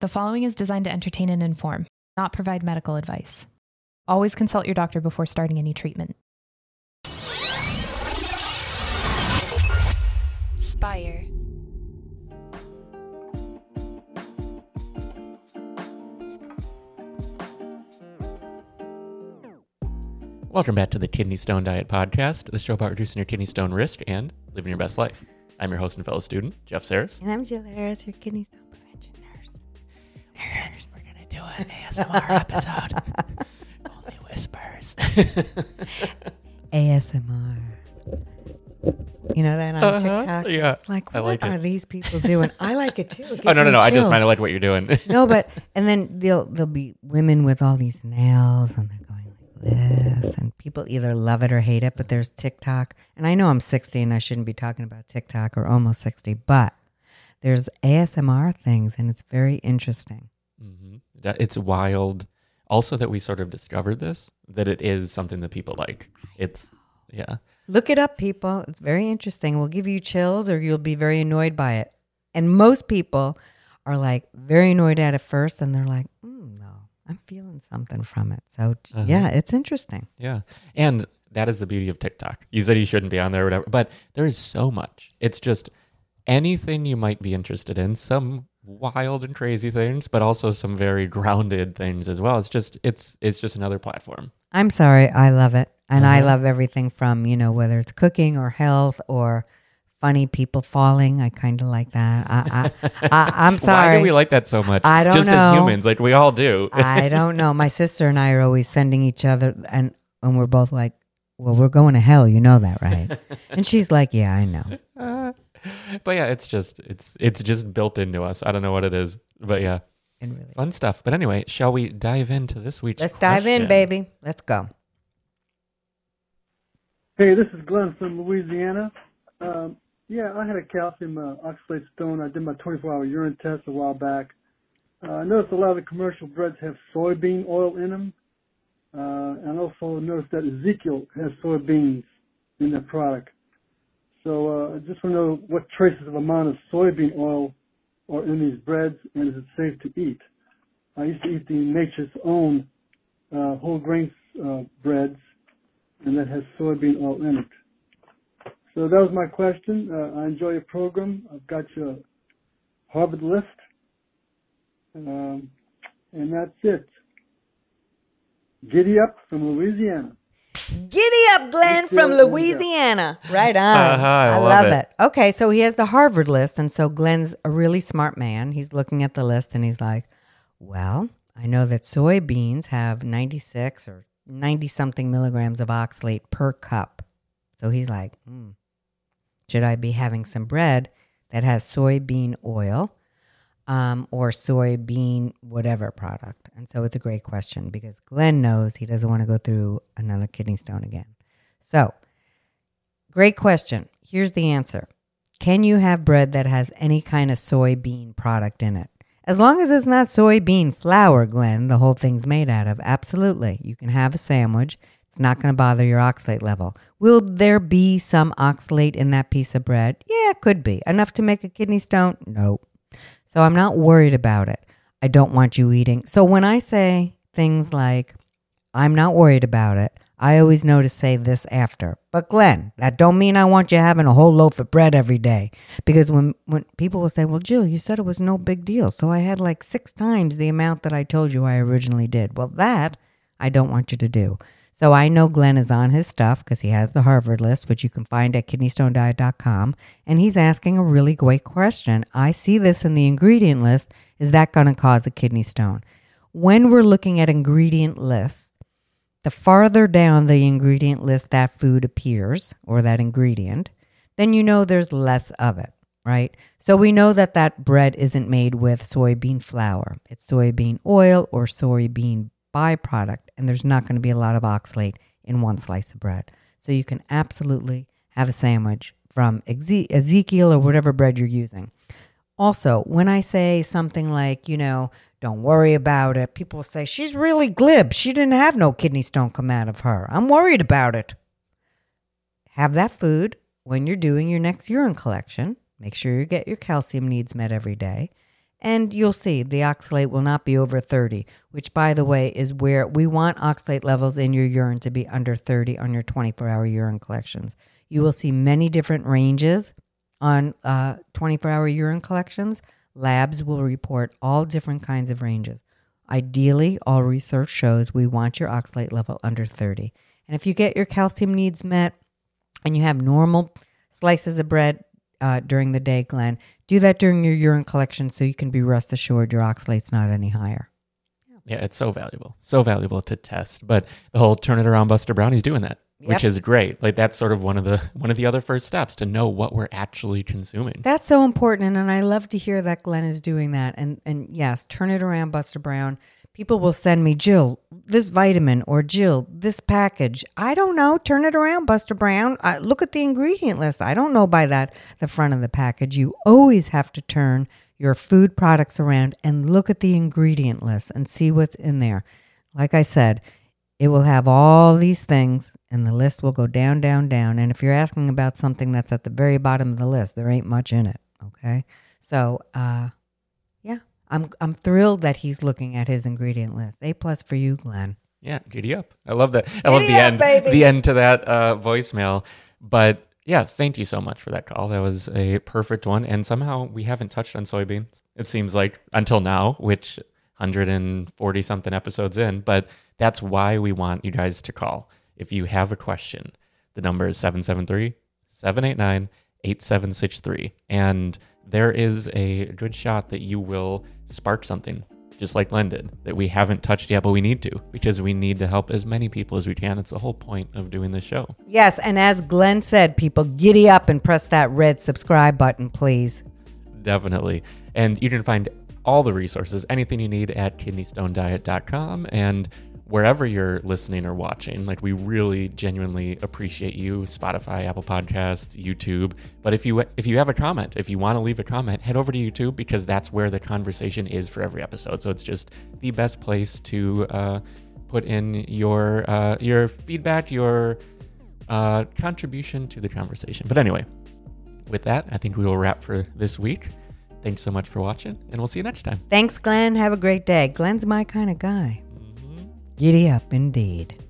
The following is designed to entertain and inform, not provide medical advice. Always consult your doctor before starting any treatment. Spire. Welcome back to the Kidney Stone Diet Podcast, the show about reducing your kidney stone risk and living your best life. I'm your host and fellow student, Jeff Saris. And I'm Jill Harris, your kidney stone prevention an ASMR episode. Only whispers. ASMR. You know that on Uh-huh, TikTok? yeah. It's like, I what like are it. these people doing? I like it too. It oh, no, no, no. I just kind of like what you're doing. No, but and then they'll there'll be women with all these nails and they're going like this and people either love it or hate it, but there's TikTok. And I know I'm 60 and I shouldn't be talking about TikTok or almost 60, but there's ASMR things and it's very interesting. Hmm It's wild. Also, that we sort of discovered this, that it is something that people like. It's, yeah. Look it up, people. It's very interesting. We'll give you chills or you'll be very annoyed by it. And most people are like very annoyed at it first and they're like, mm, no, I'm feeling something from it. So, Uh-huh. yeah, it's interesting. Yeah. And that is the beauty of TikTok. You said you shouldn't be on there or whatever, but there is so much. It's just anything you might be interested in, some wild and crazy things, but also some very grounded things as well. It's just it's it's just another platform. I'm sorry. I love it. And I Uh-huh. love everything from, you know, whether it's cooking or health or funny people falling. I kind of like that. I, I, I, I'm Why sorry. do we like that so much? I don't just as know. humans, like we all do. I don't know. My sister and I are always sending each other, and and we're both like, "Well, we're going to hell, you know that, right?" and she's like, "Yeah, I know." But yeah, it's just it's it's just built into us. I don't know what it is, but yeah, And really, fun stuff. But anyway, shall we dive into this week's? let's dive in, baby. Let's go. Hey, this is Glenn from Louisiana. Um, yeah, I had a calcium uh, oxalate stone. I did my 24-hour urine test a while back. Uh, I noticed a lot of the commercial breads have soybean oil in them. Uh, and also noticed that Ezekiel has soybeans in their product. So uh, I just want to know what traces of amount of soybean oil are in these breads, and is it safe to eat? I used to eat the Nature's Own uh, whole grain uh, breads, and that has soybean oil in it. So that was my question. Uh, I enjoy your program. I've got your Harvard list, um, and that's it. Giddy up from Louisiana. Giddy up, Glenn from Louisiana. Right on. Uh-huh, I I, love love it. it. Okay, so he has the Harvard list, and so Glenn's a really smart man. He's looking at the list and he's like, "Well, I know that soybeans have 96 or 90 something milligrams of oxalate per cup." So he's like, hmm, "Should I be having some bread that has soybean oil?" um, or soybean whatever product? And so it's a great question because Glenn knows he doesn't want to go through another kidney stone again. So, great question. Here's the answer Can you have bread that has any kind of soybean product in it? As long as it's not soybean flour, Glenn, the whole thing's made out of. Absolutely. You can have a sandwich. It's not going to bother your oxalate level. Will there be some oxalate in that piece of bread? Yeah, it could be. Enough to make a kidney stone? Nope. So I'm not worried about it. I don't want you eating. So when I say things like, I'm not worried about it, I always know to say this after. But Glenn, that don't mean I want you having a whole loaf of bread every day. Because when, when people will say, Well, Jill, you said it was no big deal. So I had like six times the amount that I told you I originally did. Well, that I don't want you to do. So I know Glenn is on his stuff because he has the Harvard list, which you can find at kidneystonediet.com. And he's asking a really great question. I see this in the ingredient list. Is that going to cause a kidney stone? When we're looking at ingredient lists, the farther down the ingredient list that food appears or that ingredient, then you know there's less of it, right? So we know that that bread isn't made with soybean flour. It's soybean oil or soybean byproduct, and there's not going to be a lot of oxalate in one slice of bread. So you can absolutely have a sandwich from Eze- Ezekiel or whatever bread you're using. Also, when I say something like, you know, don't worry about it, people say, she's really glib. She didn't have no kidney stone come out of her. I'm worried about it. Have that food when you're doing your next urine collection. Make sure you get your calcium needs met every day. And you'll see the oxalate will not be over 30, which, by the way, is where we want oxalate levels in your urine to be under 30 on your 24 hour urine collections. You will see many different ranges on 24 uh, hour urine collections. Labs will report all different kinds of ranges. Ideally, all research shows we want your oxalate level under 30. And if you get your calcium needs met and you have normal slices of bread uh, during the day, Glenn, do that during your urine collection so you can be rest assured your oxalate's not any higher. Yeah, it's so valuable. So valuable to test. But the whole turn it around Buster Brown, he's doing that. Yep. Which is great. Like that's sort of one of the one of the other first steps to know what we're actually consuming. That's so important and, and I love to hear that Glenn is doing that. And and yes, turn it around Buster Brown people will send me, Jill, this vitamin or Jill, this package. I don't know. Turn it around, Buster Brown. Look at the ingredient list. I don't know by that, the front of the package. You always have to turn your food products around and look at the ingredient list and see what's in there. Like I said, it will have all these things and the list will go down, down, down. And if you're asking about something that's at the very bottom of the list, there ain't much in it. Okay. So, uh, I'm I'm thrilled that he's looking at his ingredient list. A plus for you, Glenn. Yeah, giddy up. I love that. I love the up, end. Baby. The end to that uh, voicemail. But yeah, thank you so much for that call. That was a perfect one. And somehow we haven't touched on soybeans. It seems like until now, which 140 something episodes in. But that's why we want you guys to call. If you have a question, the number is 773 789 8763. And there is a good shot that you will spark something, just like Glenn did, that we haven't touched yet, but we need to because we need to help as many people as we can. It's the whole point of doing this show. Yes. And as Glenn said, people giddy up and press that red subscribe button, please. Definitely. And you can find all the resources, anything you need at kidneystonediet.com. And wherever you're listening or watching. Like we really genuinely appreciate you, Spotify, Apple Podcasts, YouTube. But if you if you have a comment, if you want to leave a comment, head over to YouTube because that's where the conversation is for every episode. So it's just the best place to uh, put in your uh, your feedback, your uh, contribution to the conversation. But anyway, with that, I think we will wrap for this week. Thanks so much for watching, and we'll see you next time. Thanks, Glenn. Have a great day. Glenn's my kind of guy. Giddy up indeed.